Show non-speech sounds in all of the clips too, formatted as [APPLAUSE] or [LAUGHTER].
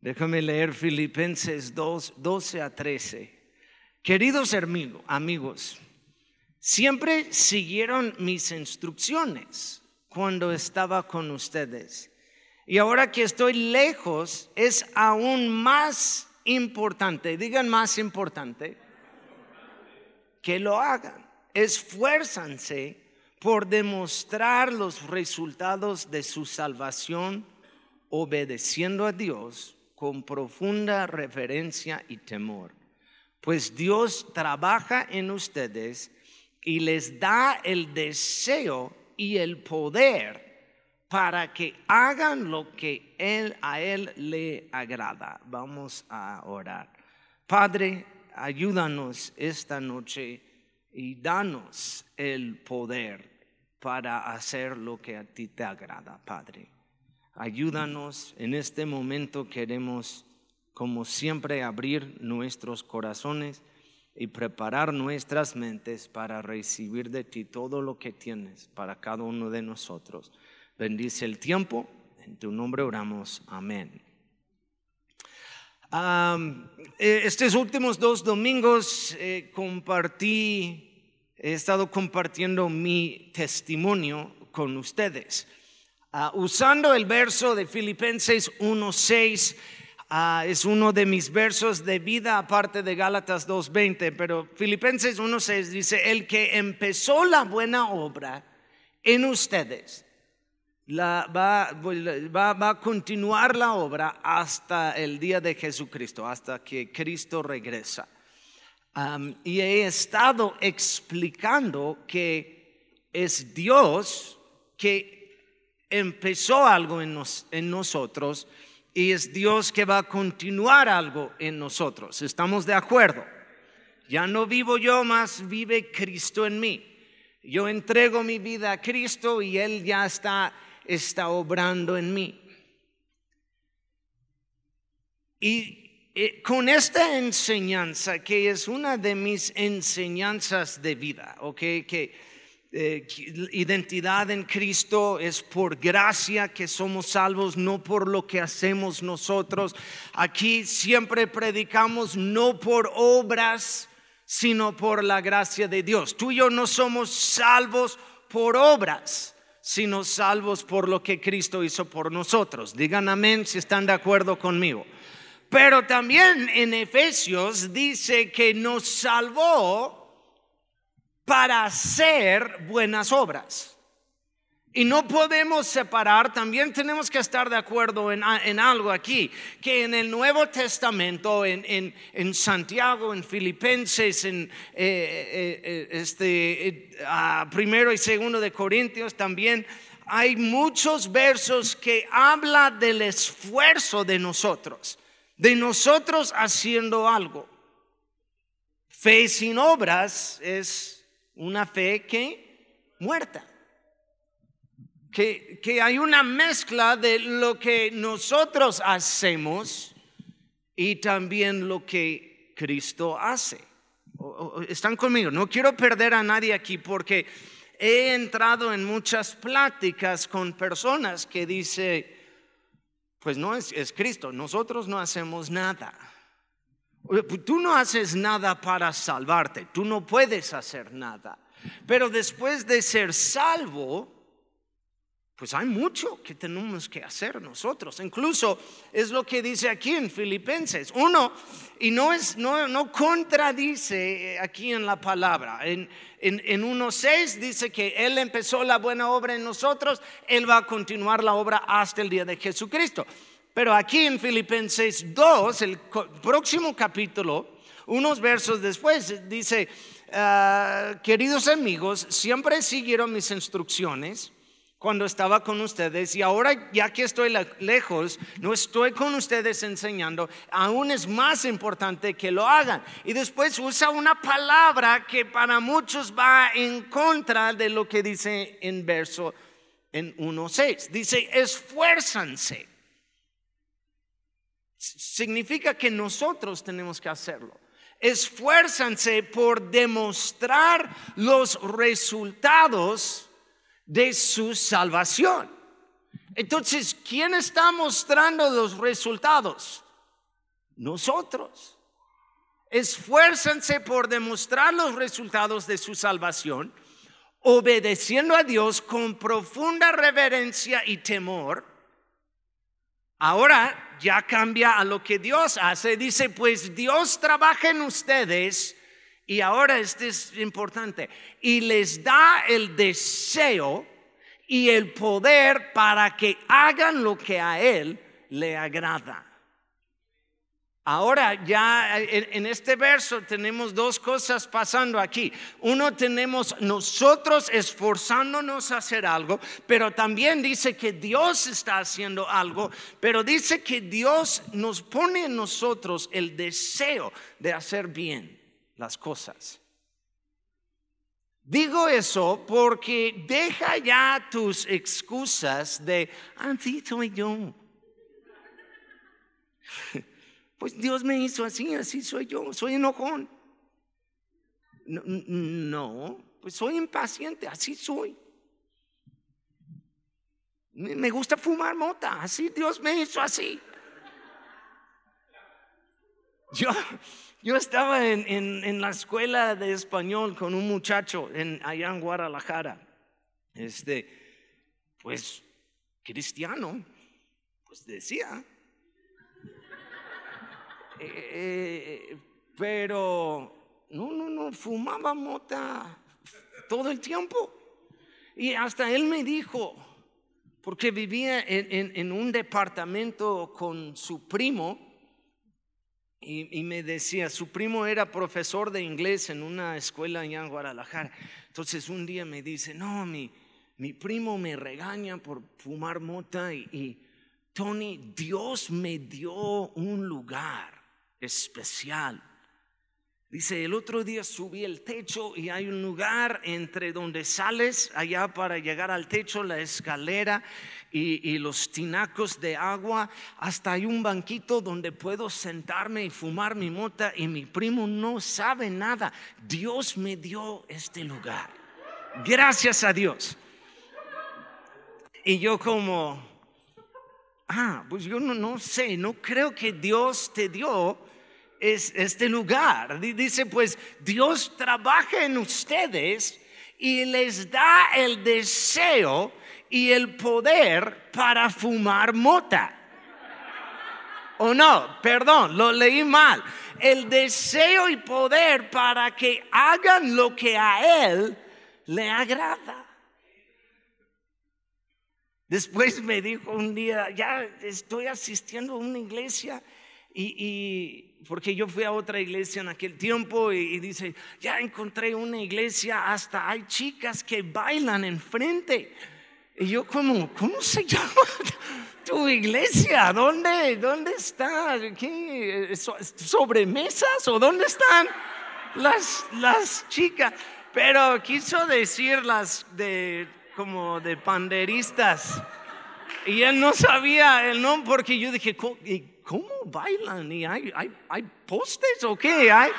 Déjame leer Filipenses 2, 12 a 13. Queridos amigos, siempre siguieron mis instrucciones cuando estaba con ustedes. Y ahora que estoy lejos, es aún más importante, digan más importante, que lo hagan. Esfuérzanse por demostrar los resultados de su salvación obedeciendo a Dios con profunda reverencia y temor. Pues Dios trabaja en ustedes y les da el deseo y el poder para que hagan lo que él, a Él le agrada. Vamos a orar. Padre, ayúdanos esta noche y danos el poder para hacer lo que a ti te agrada, Padre. Ayúdanos en este momento, queremos, como siempre, abrir nuestros corazones y preparar nuestras mentes para recibir de ti todo lo que tienes para cada uno de nosotros. Bendice el tiempo. En tu nombre oramos. Amén. Eh, estos últimos dos domingos eh, compartí, he estado compartiendo mi testimonio con ustedes. Ah, usando el verso de Filipenses 1.6, ah, es uno de mis versos de vida aparte de Gálatas 2.20, pero Filipenses 1.6 dice, el que empezó la buena obra en ustedes, va, va, a continuar la obra hasta el día de Jesucristo, hasta que Cristo regresa. y he estado explicando que es Dios que empezó algo en, en nosotros y es Dios que va a continuar algo en nosotros. ¿Estamos de acuerdo? Ya no vivo yo, más vive Cristo en mí. Yo entrego mi vida a Cristo y Él ya está está obrando en mí. Y eh, con esta enseñanza, que es una de mis enseñanzas de vida, ¿ok? Que eh, identidad en Cristo es por gracia que somos salvos, no por lo que hacemos nosotros. Aquí siempre predicamos no por obras, sino por la gracia de Dios. Tú y yo no somos salvos por obras sino salvos por lo que Cristo hizo por nosotros. Digan amén si están de acuerdo conmigo. Pero también en Efesios dice que nos salvó para hacer buenas obras. Y no podemos separar, también tenemos que estar de acuerdo en, algo aquí, que en el Nuevo Testamento, en, Santiago, en Filipenses, en eh, eh, eh, este, primero y segundo de Corintios también, hay muchos versos que habla del esfuerzo de nosotros, de nosotros haciendo algo. Fe sin obras es una fe que muerta que, hay una mezcla de lo que nosotros hacemos y también lo que Cristo hace. Están conmigo, no quiero perder a nadie aquí porque he entrado en muchas pláticas con personas que dice, pues no es, es Cristo, nosotros no hacemos nada. Tú no haces nada para salvarte, tú no puedes hacer nada. Pero después de ser salvo, pues hay mucho que tenemos que hacer nosotros. Incluso es lo que dice aquí en Filipenses. Uno, y no, es, no, no contradice aquí en la palabra. En, en, en 1.6 dice que Él empezó la buena obra en nosotros, Él va a continuar la obra hasta el día de Jesucristo. Pero aquí en Filipenses 2, el próximo capítulo, unos versos después, dice, ah, queridos amigos, siempre siguieron mis instrucciones cuando estaba con ustedes y ahora ya que estoy lejos, no estoy con ustedes enseñando, aún es más importante que lo hagan. Y después usa una palabra que para muchos va en contra de lo que dice en verso en 1.6. Dice, esfuérzanse. Significa que nosotros tenemos que hacerlo. Esfuérzanse por demostrar los resultados de su salvación. Entonces, ¿quién está mostrando los resultados? nosotros. Esfuérzanse por demostrar los resultados de su salvación, obedeciendo a Dios con profunda reverencia y temor. Ahora ya cambia a lo que Dios hace. Dice, pues Dios trabaja en ustedes y ahora este es importante, y les da el deseo y el poder para que hagan lo que a Él le agrada. Ahora ya en este verso tenemos dos cosas pasando aquí. Uno tenemos nosotros esforzándonos a hacer algo, pero también dice que Dios está haciendo algo, pero dice que Dios nos pone en nosotros el deseo de hacer bien las cosas. Digo eso porque deja ya tus excusas de, así soy yo. Pues Dios me hizo así, así soy yo, soy enojón. No, no, pues soy impaciente, así soy. Me gusta fumar mota, así Dios me hizo así. Yo, yo estaba en, en, la escuela de español con un muchacho en, allá en Guadalajara, este, pues cristiano, pues decía, eh, pero no, no, no, fumaba mota todo el tiempo. Y hasta él me dijo, porque vivía en, un departamento con su primo, y, y, me decía, su primo era profesor de inglés en una escuela allá en Guadalajara. Entonces un día me dice, no, mi, mi primo me regaña por fumar mota y, y Tony, Dios me dio un lugar especial. Dice, el otro día subí el techo y hay un lugar entre donde sales, allá para llegar al techo, la escalera y, los tinacos de agua, hasta hay un banquito donde puedo sentarme y fumar mi mota y mi primo no sabe nada. Dios me dio este lugar. Gracias a Dios. Y yo como, ah, pues yo no, no sé, no creo que Dios te dio es este lugar. Dice, pues Dios trabaja en ustedes y les da el deseo y el poder para fumar mota. O no, perdón, lo leí mal. El deseo y poder para que hagan lo que a Él le agrada. Después me dijo un día, ya estoy asistiendo a una iglesia y porque yo fui a otra iglesia en aquel tiempo y, dice, ya encontré una iglesia, hasta hay chicas que bailan enfrente. Y yo como, ¿cómo se [LAUGHS] llama tu iglesia? ¿Dónde, dónde está? ¿Qué? ¿Sobremesas o dónde están las, las chicas? Pero quiso decir las de como de panderistas. Y él no sabía el nombre porque yo dije, ¿cómo bailan? ¿Y hay, hay, hay postes o qué? ¿Hay?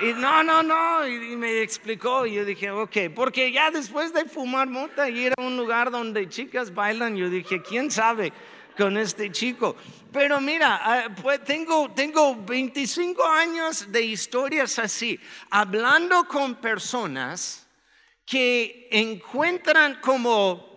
Y no, no, no, y, me explicó, y yo dije, ok, porque ya después de fumar mota y ir a un lugar donde chicas bailan, yo dije, ¿quién sabe con este chico? Pero mira, ah, pues tengo, tengo 25 años de historias así, hablando con personas que encuentran como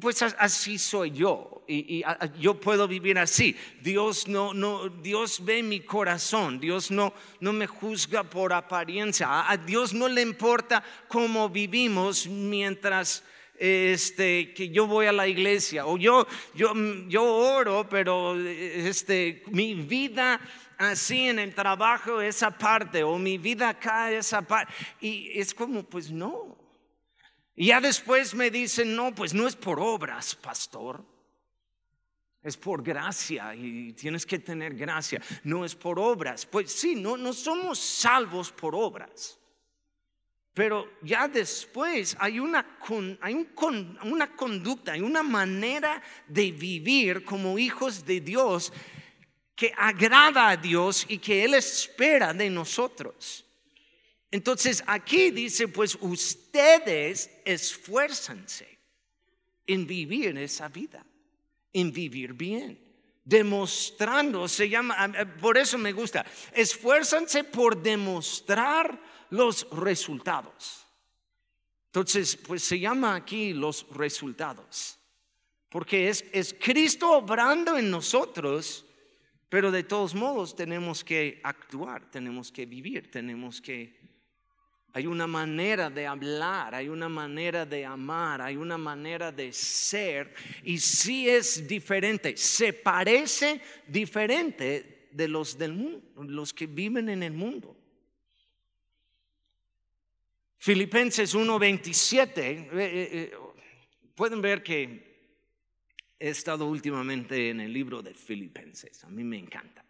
pues así soy yo y, yo puedo vivir así. Dios no, no, Dios ve mi corazón. Dios no, no me juzga por apariencia. A Dios no le importa cómo vivimos mientras este, que yo voy a la iglesia o yo, yo, yo oro, pero este, mi vida así en el trabajo esa parte o mi vida acá esa parte. Y es como, pues no. Y ya después me dicen, no, pues no es por obras, pastor. Es por gracia y tienes que tener gracia. No es por obras. Pues sí, no, no somos salvos por obras. Pero ya después hay una, hay un, una conducta, hay una manera de vivir como hijos de Dios que agrada a Dios y que Él espera de nosotros. Entonces aquí dice, pues ustedes esfuérzanse en vivir esa vida, en vivir bien. demostrando, se llama, por eso me gusta, esfuérzanse por demostrar los resultados. Entonces, pues se llama aquí los resultados, porque es, es Cristo obrando en nosotros, pero de todos modos tenemos que actuar, tenemos que vivir, tenemos que hay una manera de hablar, hay una manera de amar, hay una manera de ser y sí es diferente, se parece diferente de los del mundo, los que viven en el mundo. Filipenses 1:27, eh, eh, eh, pueden ver que he estado últimamente en el libro de Filipenses, a mí me encanta.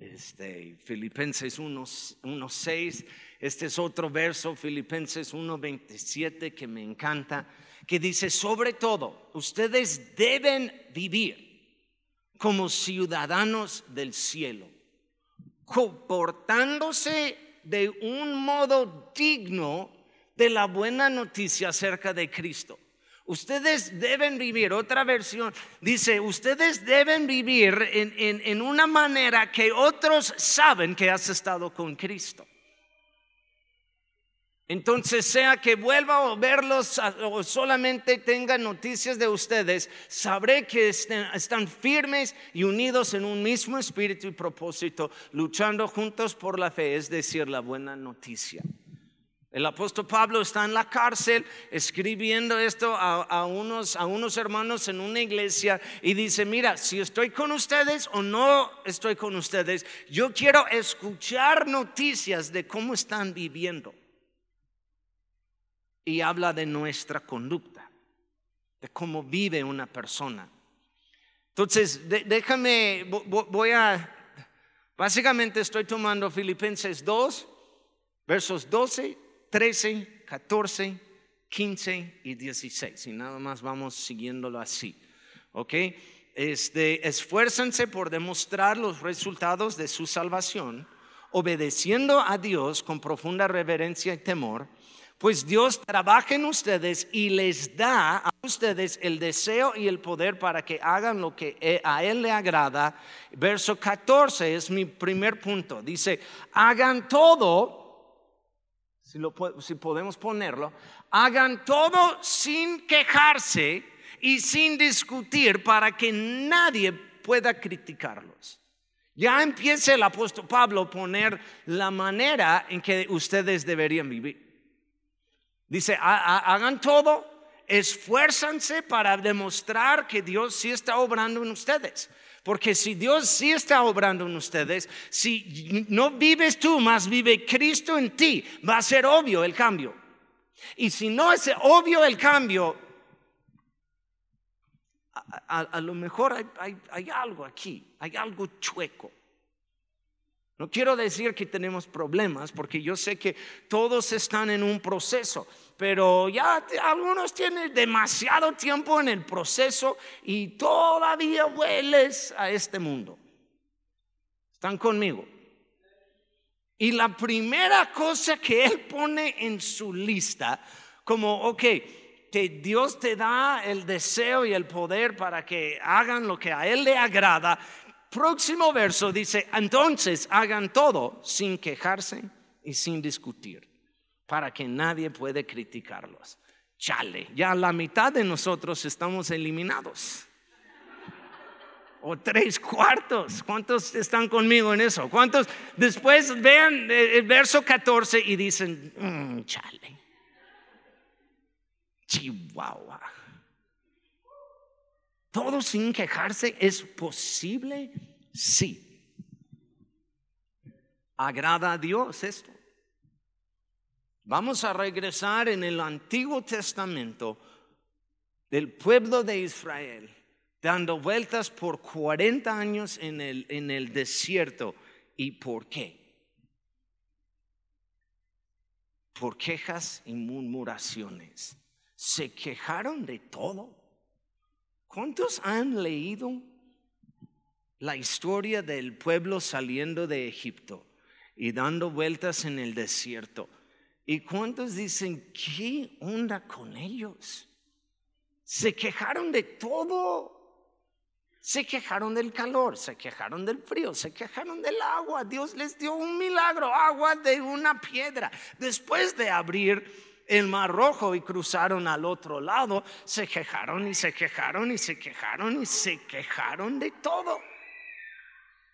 Este, Filipenses 1.6, este es otro verso, Filipenses 1.27 que me encanta, que dice, sobre todo, ustedes deben vivir como ciudadanos del cielo, comportándose de un modo digno de la buena noticia acerca de Cristo. Ustedes deben vivir, otra versión dice, ustedes deben vivir en, una manera que otros saben que has estado con Cristo. Entonces, sea que vuelva a verlos o solamente tenga noticias de ustedes, sabré que están firmes y unidos en un mismo espíritu y propósito, luchando juntos por la fe, es decir, la buena noticia. El apóstol Pablo está en la cárcel escribiendo esto a, unos, a unos hermanos en una iglesia y dice, mira, si estoy con ustedes o no estoy con ustedes, yo quiero escuchar noticias de cómo están viviendo. Y habla de nuestra conducta, de cómo vive una persona. Entonces, déjame, voy a, básicamente estoy tomando Filipenses 2, versos 12 13, 14, 15 y 16. Y nada más vamos siguiéndolo así. ¿Ok? Este, esfuérzanse por demostrar los resultados de su salvación, obedeciendo a Dios con profunda reverencia y temor, pues Dios trabaja en ustedes y les da a ustedes el deseo y el poder para que hagan lo que a Él le agrada. Verso 14 es mi primer punto. Dice, hagan todo si, podemos ponerlo, hagan todo sin quejarse y sin discutir para que nadie pueda criticarlos. Ya empieza el apóstol Pablo a poner la manera en que ustedes deberían vivir. Dice, hagan todo, esfuérzanse para demostrar que Dios sí está obrando en ustedes. Porque si Dios sí está obrando en ustedes, si no vives tú, más vive Cristo en ti, va a ser obvio el cambio. Y si no es obvio el cambio, a, lo mejor hay algo aquí, hay algo chueco. No quiero decir que tenemos problemas, porque yo sé que todos están en un proceso, pero ya algunos tienen demasiado tiempo en el proceso y todavía hueles a este mundo. ¿Están conmigo? Y la primera cosa que él pone en su lista, como, ok, que Dios te da el deseo y el poder para que hagan lo que a Él le agrada, próximo verso dice, entonces hagan todo sin quejarse y sin discutir, para que nadie puede criticarlos. Chale, ya la mitad de nosotros estamos eliminados. O tres cuartos. ¿Cuántos están conmigo en eso? ¿Cuántos después vean el verso 14 y dicen, mm, chale, chihuahua? ¿Todo sin quejarse es posible? Sí. ¿Agrada a Dios esto? Vamos a regresar en el Antiguo Testamento del pueblo de Israel, dando vueltas por 40 años en el, en el desierto. ¿Y por qué? Por quejas y murmuraciones. Se quejaron de todo. ¿Cuántos han leído la historia del pueblo saliendo de Egipto y dando vueltas en el desierto? ¿Y cuántos dicen, qué onda con ellos? Se quejaron de todo. Se quejaron del calor, se quejaron del frío, se quejaron del agua. Dios les dio un milagro, agua de una piedra. Después de abrir el mar rojo y cruzaron al otro lado, se quejaron y se quejaron y se quejaron y se quejaron de todo.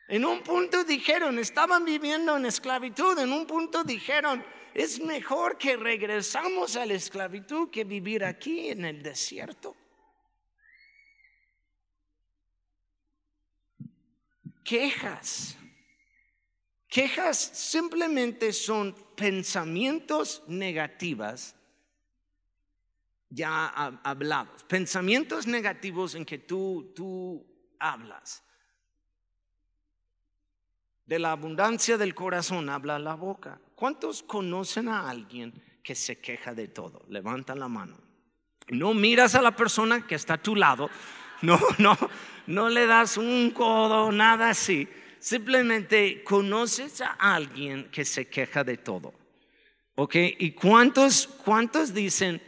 En un punto dijeron, estaban viviendo en esclavitud, en un punto dijeron, es mejor que regresamos a la esclavitud que vivir aquí en el desierto. Quejas. Quejas simplemente son pensamientos negativos ya hablados, pensamientos negativos en que tú, tú hablas. De la abundancia del corazón habla la boca. ¿Cuántos conocen a alguien que se queja de todo? Levanta la mano. No miras a la persona que está a tu lado. No, [LAUGHS] no, no le das un codo, nada así. Simplemente conoces a alguien que se queja de todo. ¿Ok? ¿Y cuántos, cuántos dicen,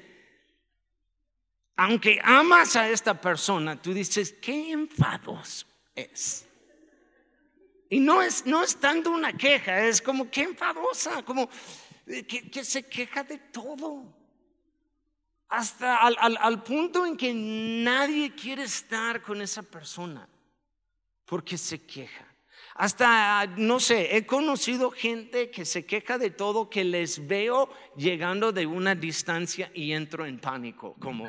aunque amas a esta persona, tú dices, qué enfadoso es? Y no es, no es tanto una queja, es como que enfadosa, como eh, que, se queja de todo. Hasta al, al punto en que nadie quiere estar con esa persona porque se queja. Hasta, no sé, he conocido gente que se queja de todo, que les veo llegando de una distancia y entro en pánico, como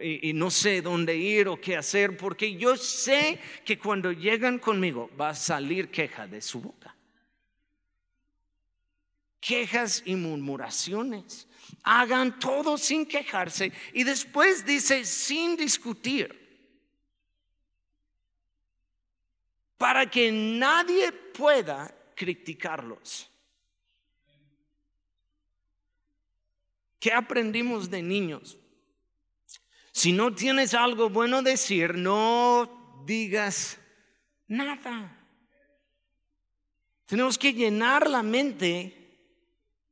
y, no sé dónde ir o qué hacer, porque yo sé que cuando llegan conmigo va a salir queja de su boca. Quejas y murmuraciones. Hagan todo sin quejarse y después dice sin discutir. Para que nadie pueda criticarlos. ¿Qué aprendimos de niños? Si no tienes algo bueno decir, no digas nada. Tenemos que llenar la mente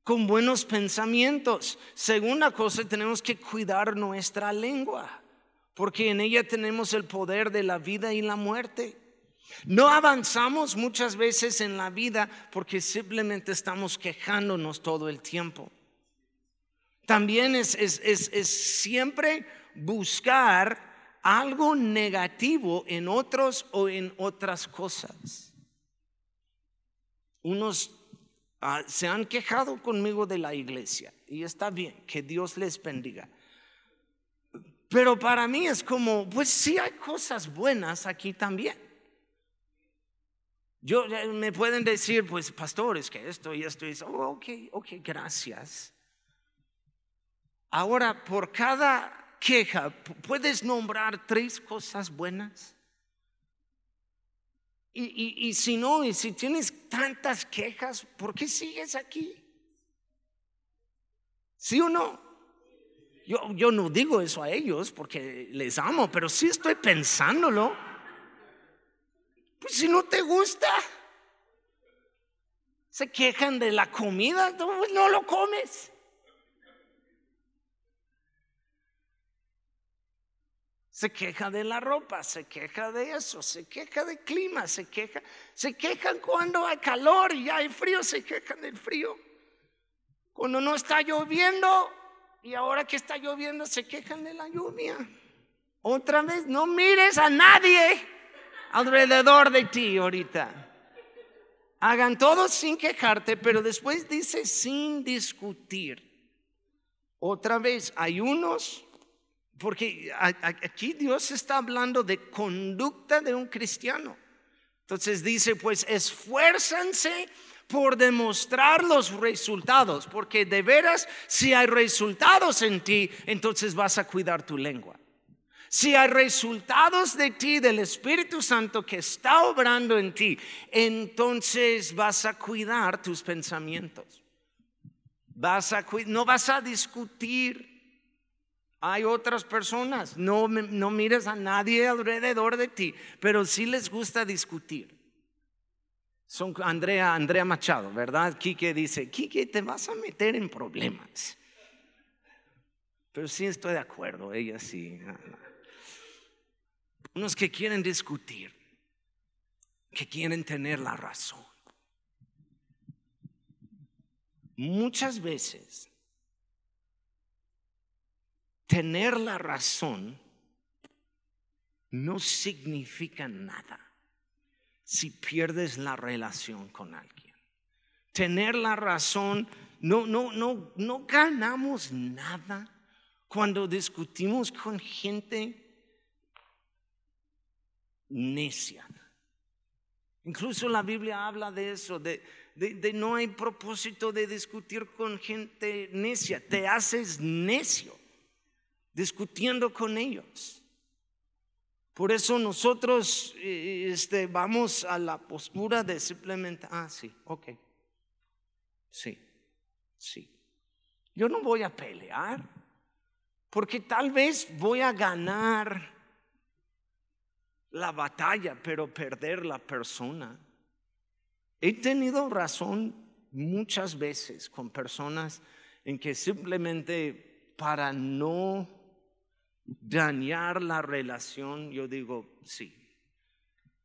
con buenos pensamientos. Segunda cosa, tenemos que cuidar nuestra lengua, porque en ella tenemos el poder de la vida y la muerte. No avanzamos muchas veces en la vida porque simplemente estamos quejándonos todo el tiempo. También es, es, es, es siempre buscar algo negativo en otros o en otras cosas. Unos ah, se han quejado conmigo de la iglesia y está bien, que Dios les bendiga. Pero para mí es como, pues sí hay cosas buenas aquí también. Yo, eh, me pueden decir, pues pastores, que esto y esto y eso. Ok, ok, gracias. Ahora, por cada queja, ¿puedes nombrar tres cosas buenas? Y, si no, y si tienes tantas quejas, ¿por qué sigues aquí? ¿Sí o no? Yo, yo no digo eso a ellos porque les amo, pero sí estoy pensándolo. Pues si no te gusta, se quejan de la comida, no lo comes. Se queja de la ropa, se queja de eso, se queja del clima, se queja, se quejan cuando hay calor y hay frío, se quejan del frío. Cuando no está lloviendo y ahora que está lloviendo se quejan de la lluvia. Otra vez, no mires a nadie alrededor de ti ahorita. Hagan todo sin quejarte, pero después dice sin discutir. Otra vez, hay unos porque aquí Dios está hablando de conducta de un cristiano. Entonces dice, pues esfuérzanse por demostrar los resultados, porque de veras, si hay resultados en ti, entonces vas a cuidar tu lengua. Si hay resultados de ti, del Espíritu Santo que está obrando en ti, entonces vas a cuidar tus pensamientos. Vas a, no vas a discutir hay otras personas, no, no mires a nadie alrededor de ti, pero sí les gusta discutir. Son Andrea, Andrea Machado, ¿verdad? Quique dice, Quique, te vas a meter en problemas. Pero sí estoy de acuerdo, ella sí. unos que quieren discutir, que quieren tener la razón. Muchas veces tener la razón no significa nada si pierdes la relación con alguien. Tener la razón, no, no, no, no ganamos nada cuando discutimos con gente necia. Incluso la Biblia habla de eso, de, de, no hay propósito de discutir con gente necia. Te haces necio discutiendo con ellos. Por eso nosotros eh, este, vamos a la postura de simplemente, ah, sí, ok, sí, sí. Yo no voy a pelear, porque tal vez voy a ganar la batalla, pero perder la persona. He tenido razón muchas veces con personas en que simplemente para no dañar la relación, yo digo, sí,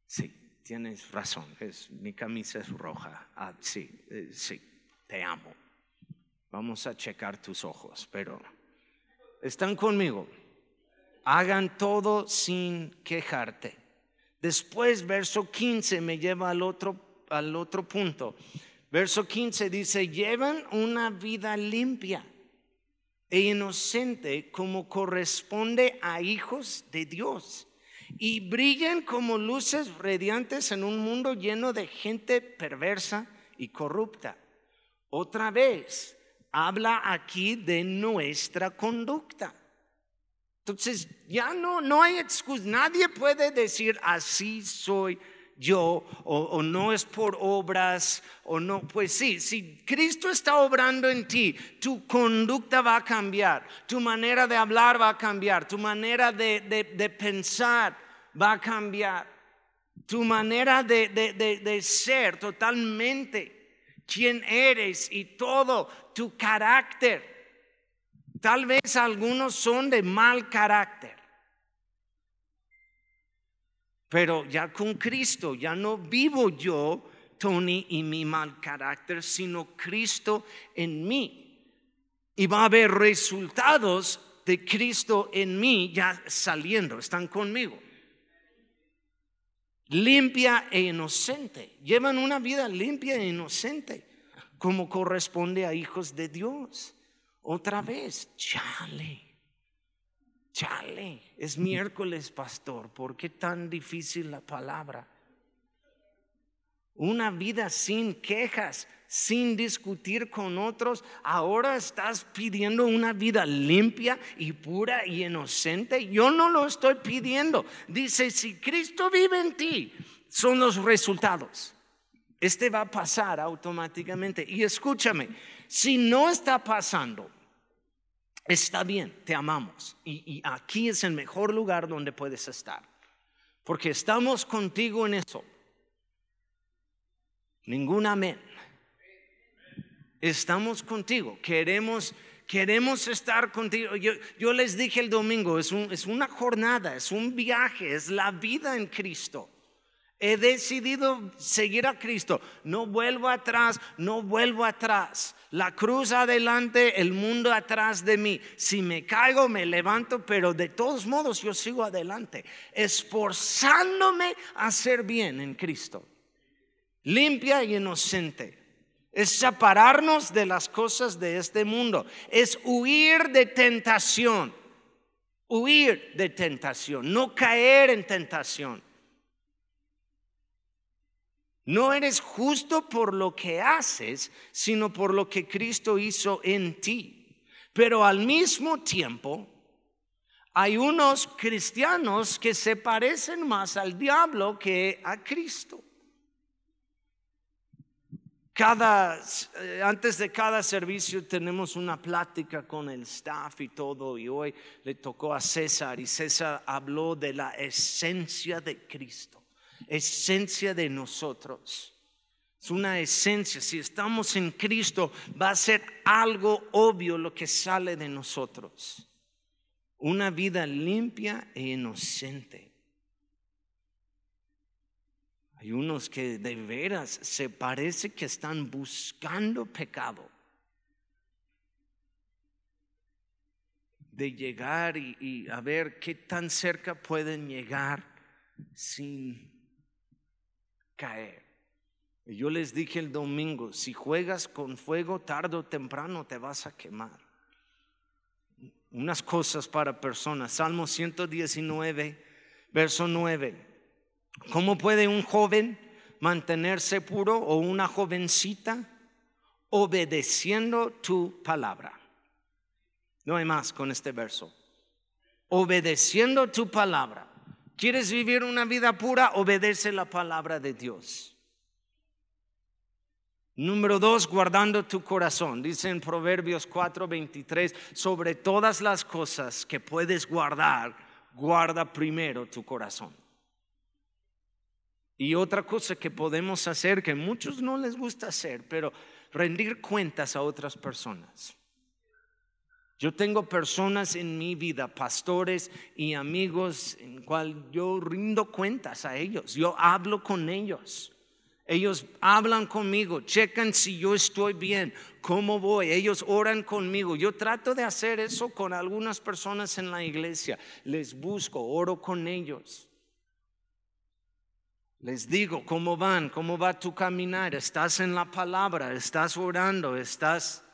sí, tienes razón, es, mi camisa es roja, ah, sí, eh, sí, te amo. Vamos a checar tus ojos, pero están conmigo. Hagan todo sin quejarte. Después, verso 15 me lleva al otro, al otro punto. Verso 15 dice, llevan una vida limpia e inocente como corresponde a hijos de Dios y brillan como luces radiantes en un mundo lleno de gente perversa y corrupta. Otra vez, habla aquí de nuestra conducta. Entonces, ya no, no hay excusa, nadie puede decir así soy yo o, no es por obras o no, pues sí, si Cristo está obrando en ti, tu conducta va a cambiar, tu manera de hablar va a cambiar, tu manera de, de, pensar va a cambiar, tu manera de, de ser totalmente quien eres y todo, tu carácter. Tal vez algunos son de mal carácter. Pero ya con Cristo, ya no vivo yo, Tony, y mi mal carácter, sino Cristo en mí. Y va a haber resultados de Cristo en mí ya saliendo, están conmigo. Limpia e inocente. Llevan una vida limpia e inocente, como corresponde a hijos de Dios. Otra vez, chale. Chale, es miércoles, pastor. ¿Por qué tan difícil la palabra? Una vida sin quejas, sin discutir con otros. Ahora estás pidiendo una vida limpia y pura y inocente. Yo no lo estoy pidiendo. Dice, si Cristo vive en ti, son los resultados. Este va a pasar automáticamente. Y escúchame, si no está pasando, está bien, te amamos. Y, aquí es el mejor lugar donde puedes estar. Porque estamos contigo en eso. Ningún amén. Estamos contigo. Queremos, queremos estar contigo. Yo, yo les dije el domingo, es, un, es una jornada, es un viaje, es la vida en Cristo. He decidido seguir a Cristo. No vuelvo atrás, no vuelvo atrás. La cruz adelante, el mundo atrás de mí. Si me caigo, me levanto, pero de todos modos yo sigo adelante, esforzándome a hacer bien en Cristo. Limpia y inocente. Es separarnos de las cosas de este mundo. Es huir de tentación. Huir de tentación. No caer en tentación. No eres justo por lo que haces, sino por lo que Cristo hizo en ti. Pero al mismo tiempo, hay unos cristianos que se parecen más al diablo que a Cristo. Cada, eh, antes de cada servicio tenemos una plática con el staff y todo, y hoy le tocó a César, y César habló de la esencia de Cristo esencia de nosotros. Es una esencia. Si estamos en Cristo, va a ser algo obvio lo que sale de nosotros. Una vida limpia e inocente. Hay unos que de veras se parece que están buscando pecado. De llegar y, a ver qué tan cerca pueden llegar sin caer. Yo les dije el domingo, si juegas con fuego tarde o temprano te vas a quemar. Unas cosas para personas. Salmo 119, verso 9. ¿Cómo puede un joven mantenerse puro o una jovencita obedeciendo tu palabra? No hay más con este verso. Obedeciendo tu palabra. ¿Quieres vivir una vida pura? Obedece la palabra de Dios. Número dos, guardando tu corazón. Dice en Proverbios 4:23, sobre todas las cosas que puedes guardar, guarda primero tu corazón. Y otra cosa que podemos hacer, que muchos no les gusta hacer, pero rendir cuentas a otras personas. Yo tengo personas en mi vida, pastores y amigos, en cual yo rindo cuentas a ellos. Yo hablo con ellos. Ellos hablan conmigo, checan si yo estoy bien, cómo voy. Ellos oran conmigo. Yo trato de hacer eso con algunas personas en la iglesia. Les busco, oro con ellos. Les digo, ¿cómo van? ¿Cómo va tu caminar? ¿Estás en la palabra? ¿Estás orando? ¿Estás...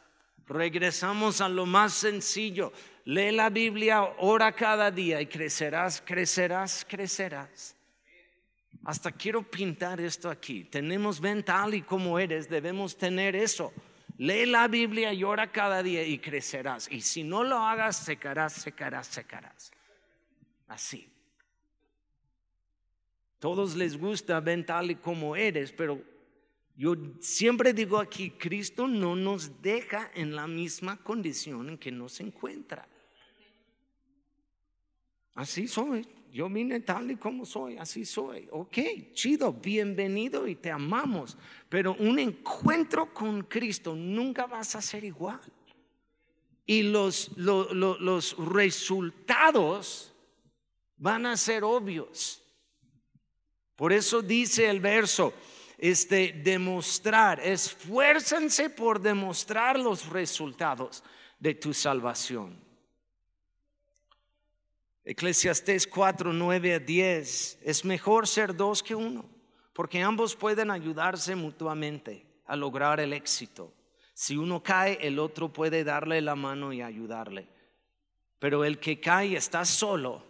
Regresamos a lo más sencillo. Lee la Biblia, ora cada día y crecerás, crecerás, crecerás. Hasta quiero pintar esto aquí. Tenemos ven tal y como eres, debemos tener eso. Lee la Biblia y ora cada día y crecerás. Y si no lo hagas, secarás, secarás, secarás. Así. Todos les gusta ven tal y como eres, pero yo siempre digo aquí, Cristo no nos deja en la misma condición en que nos encuentra. Así soy. Yo vine tal y como soy, así soy. Ok, chido, bienvenido y te amamos. Pero un encuentro con Cristo nunca vas a ser igual. Y los, los resultados van a ser obvios. Por eso dice el verso, este, demostrar, esfuérzanse por demostrar los resultados de tu salvación. Eclesiastés 4, 9 a 10, es mejor ser dos que uno, porque ambos pueden ayudarse mutuamente a lograr el éxito. Si uno cae, el otro puede darle la mano y ayudarle. Pero el que cae está solo,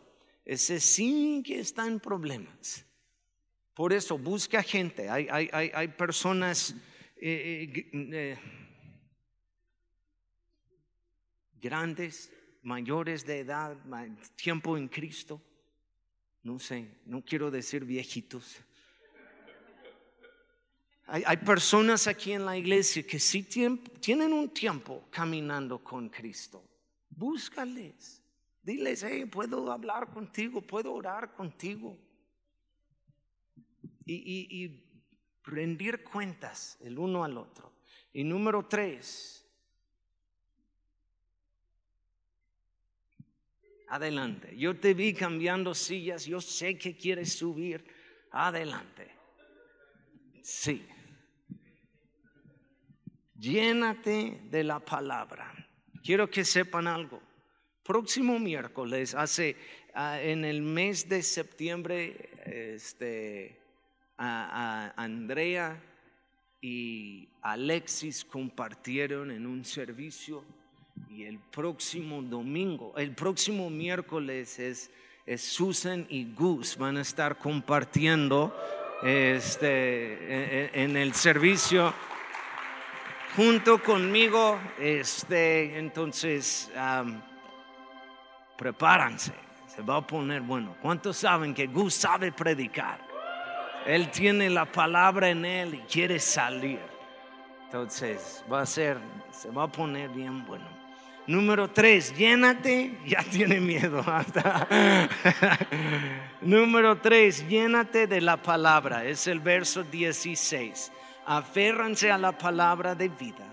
ese sí que está en problemas. Por eso busca gente. Hay, hay, hay, personas eh, eh, eh, grandes, mayores de edad, tiempo en Cristo. No sé, no quiero decir viejitos. Hay, personas aquí en la iglesia que sí tienen un tiempo caminando con Cristo. Búscales. Diles, hey, puedo hablar contigo, puedo orar contigo y, rendir cuentas el uno al otro. Y número tres, adelante. Yo te vi cambiando sillas, yo sé que quieres subir, adelante. Sí. Llénate de la palabra. Quiero que sepan algo. Próximo miércoles, hace ah, en el mes de septiembre, este, Andrea y Alexis compartieron en un servicio y el próximo domingo, el próximo miércoles es, Susan y Gus van a estar compartiendo este, e, e, en, el servicio junto conmigo. Este, entonces, prepárense, se va a poner bueno. ¿Cuántos saben que Gus sabe predicar? Él tiene la palabra en él y quiere salir. Entonces va a ser, se va a poner bien bueno. Número tres, llénate, [LAUGHS] ya tiene miedo. [LAUGHS] Número tres, llénate de la palabra. Es el verso 16. Aférranse a la palabra de vida.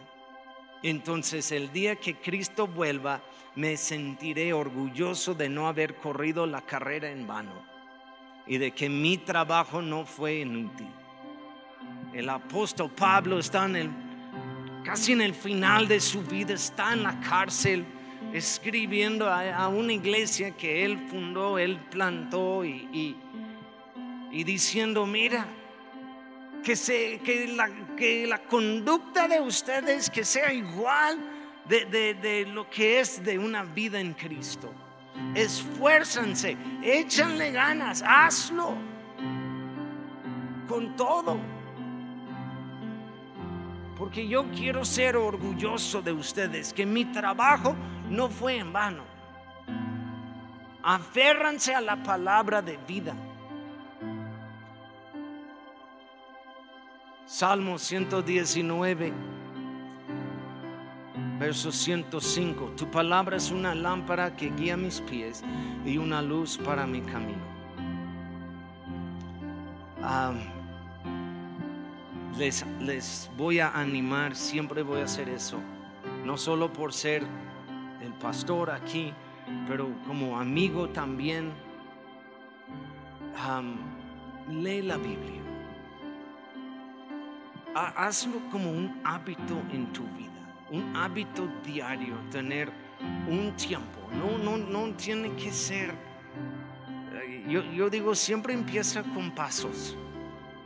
Entonces el día que Cristo vuelva, me sentiré orgulloso de no haber corrido la carrera en vano y de que mi trabajo no fue inútil. El apóstol Pablo está en el, casi en el final de su vida, está en la cárcel escribiendo a, una iglesia que él fundó, él plantó y, y, diciendo, mira, que, se, que, la, que la conducta de ustedes que sea igual de, de lo que es de una vida en Cristo. Esfuérzanse, échanle ganas, hazlo con todo. Porque yo quiero ser orgulloso de ustedes, que mi trabajo no fue en vano. Aférranse a la palabra de vida. Salmo 119 verso 105. Tu palabra es una lámpara que guía mis pies y una luz para mi camino. les, les voy a animar, siempre voy a hacer eso. No solo por ser el pastor aquí, pero como amigo también. lee la Biblia. Hazlo como un hábito en tu vida un hábito diario, tener un tiempo. No, no, no tiene que ser. Eh, yo, yo digo, siempre empieza con pasos,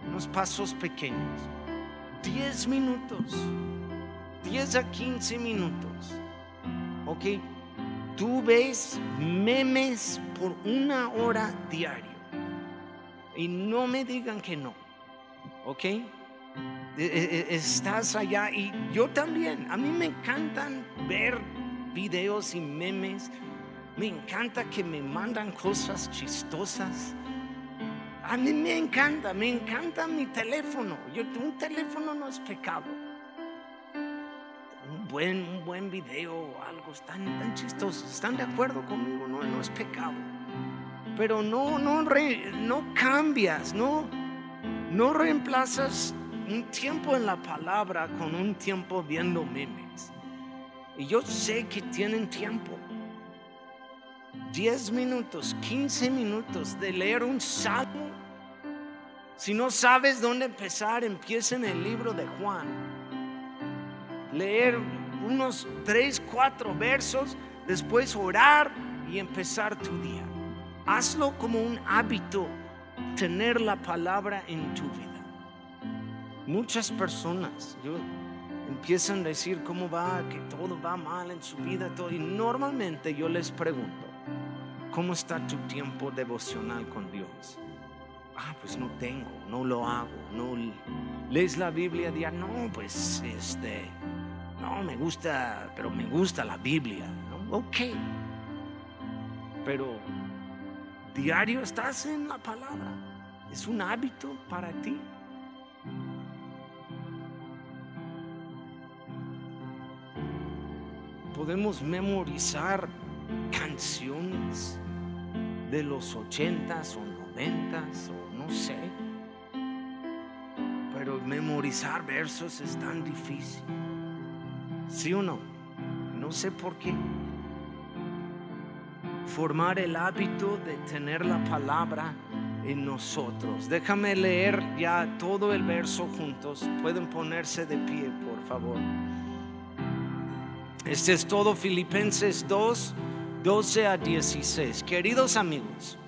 unos pasos pequeños. 10 minutos, 10 a 15 minutos. Ok, tú ves memes por una hora diario. Y no me digan que no. ¿Ok? E, e, e, estás allá y yo también. A mí me encantan ver videos y memes. Me encanta que me mandan cosas chistosas. A mí me encanta, me encanta mi teléfono. Yo, un teléfono no es pecado. Un buen, un buen video algo tan, tan chistoso. ¿Están de acuerdo conmigo? No, no es pecado. Pero no, no, no cambias, no, no reemplazas un tiempo en la palabra con un tiempo viendo memes. Y yo sé que tienen tiempo. 10 minutos, 15 minutos de leer un salmo. Si no sabes dónde empezar, empieza en el libro de Juan. Leer unos 3, 4 versos, después orar y empezar tu día. Hazlo como un hábito, tener la palabra en tu vida. Muchas personas yo, empiezan a decir cómo va, que todo va mal en su vida, todo, y normalmente yo les pregunto, ¿cómo está tu tiempo devocional con Dios? Ah, pues no tengo, no lo hago, no lees la Biblia día, no, pues este, no me gusta, pero me gusta la Biblia, ok, pero diario estás en la palabra, es un hábito para ti. Podemos memorizar canciones de los ochentas o noventas o no sé. Pero memorizar versos es tan difícil. ¿Sí o no? No sé por qué. Formar el hábito de tener la palabra en nosotros. Déjame leer ya todo el verso juntos. Pueden ponerse de pie, por favor. Este es todo Filipenses 2, 12 a 16. Queridos amigos,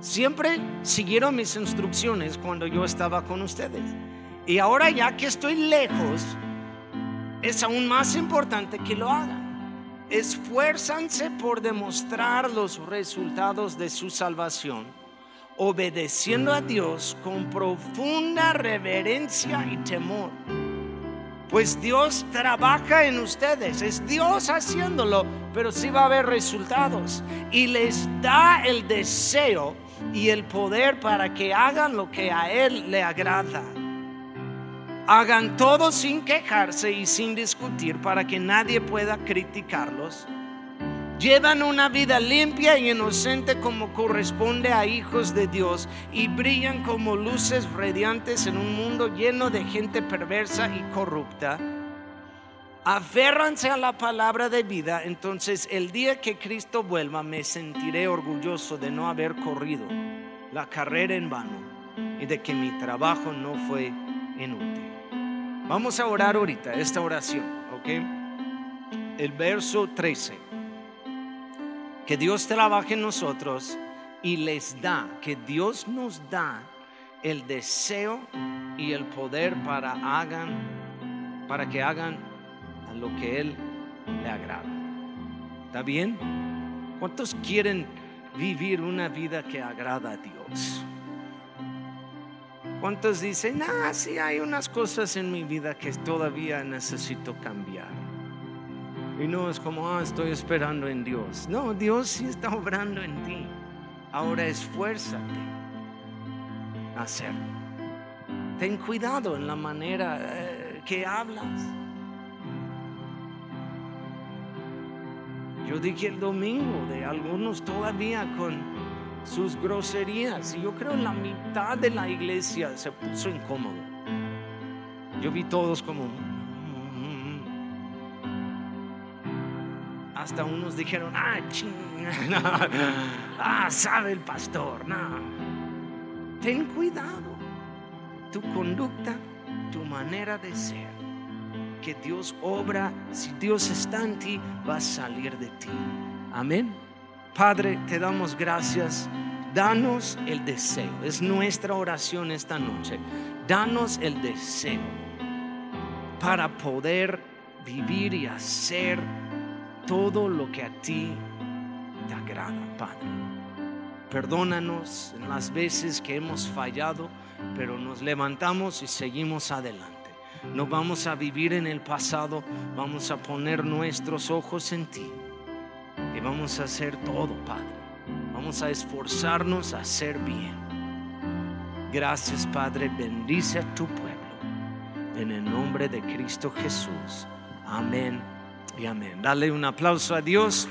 siempre siguieron mis instrucciones cuando yo estaba con ustedes. Y ahora ya que estoy lejos, es aún más importante que lo hagan. Esfuérzanse por demostrar los resultados de su salvación, obedeciendo a Dios con profunda reverencia y temor pues Dios trabaja en ustedes, es Dios haciéndolo, pero sí va a haber resultados. Y les da el deseo y el poder para que hagan lo que a Él le agrada. Hagan todo sin quejarse y sin discutir para que nadie pueda criticarlos Llevan una vida limpia y inocente como corresponde a hijos de Dios y brillan como luces radiantes en un mundo lleno de gente perversa y corrupta. Aférranse a la palabra de vida, entonces el día que Cristo vuelva me sentiré orgulloso de no haber corrido la carrera en vano y de que mi trabajo no fue inútil. Vamos a orar ahorita esta oración, ¿ok? El verso 13. Que Dios trabaje en nosotros y les da, que Dios nos da el deseo y el poder para hagan, para que hagan lo que Él le agrada. ¿Está bien? ¿Cuántos quieren vivir una vida que agrada a Dios? ¿Cuántos dicen, ah, sí hay unas cosas en mi vida que todavía necesito cambiar? Y no es como, ah, estoy esperando en Dios. No, Dios sí está obrando en ti. Ahora esfuérzate a hacerlo. Ten cuidado en la manera eh, que hablas. Yo dije el domingo de algunos todavía con sus groserías. Y yo creo la mitad de la iglesia se puso incómodo. Yo vi todos como... Hasta unos dijeron, ah, ching, [LAUGHS] ah, sabe el pastor, no. Ten cuidado. Tu conducta, tu manera de ser. Que Dios obra, si Dios está en ti, va a salir de ti. Amén. Padre, te damos gracias. Danos el deseo. Es nuestra oración esta noche. Danos el deseo para poder vivir y hacer todo lo que a ti te agrada, Padre. Perdónanos en las veces que hemos fallado, pero nos levantamos y seguimos adelante. No vamos a vivir en el pasado, vamos a poner nuestros ojos en ti y vamos a hacer todo, Padre. Vamos a esforzarnos a hacer bien. Gracias, Padre. Bendice a tu pueblo. En el nombre de Cristo Jesús. Amén y amén. Dale un aplauso a Dios.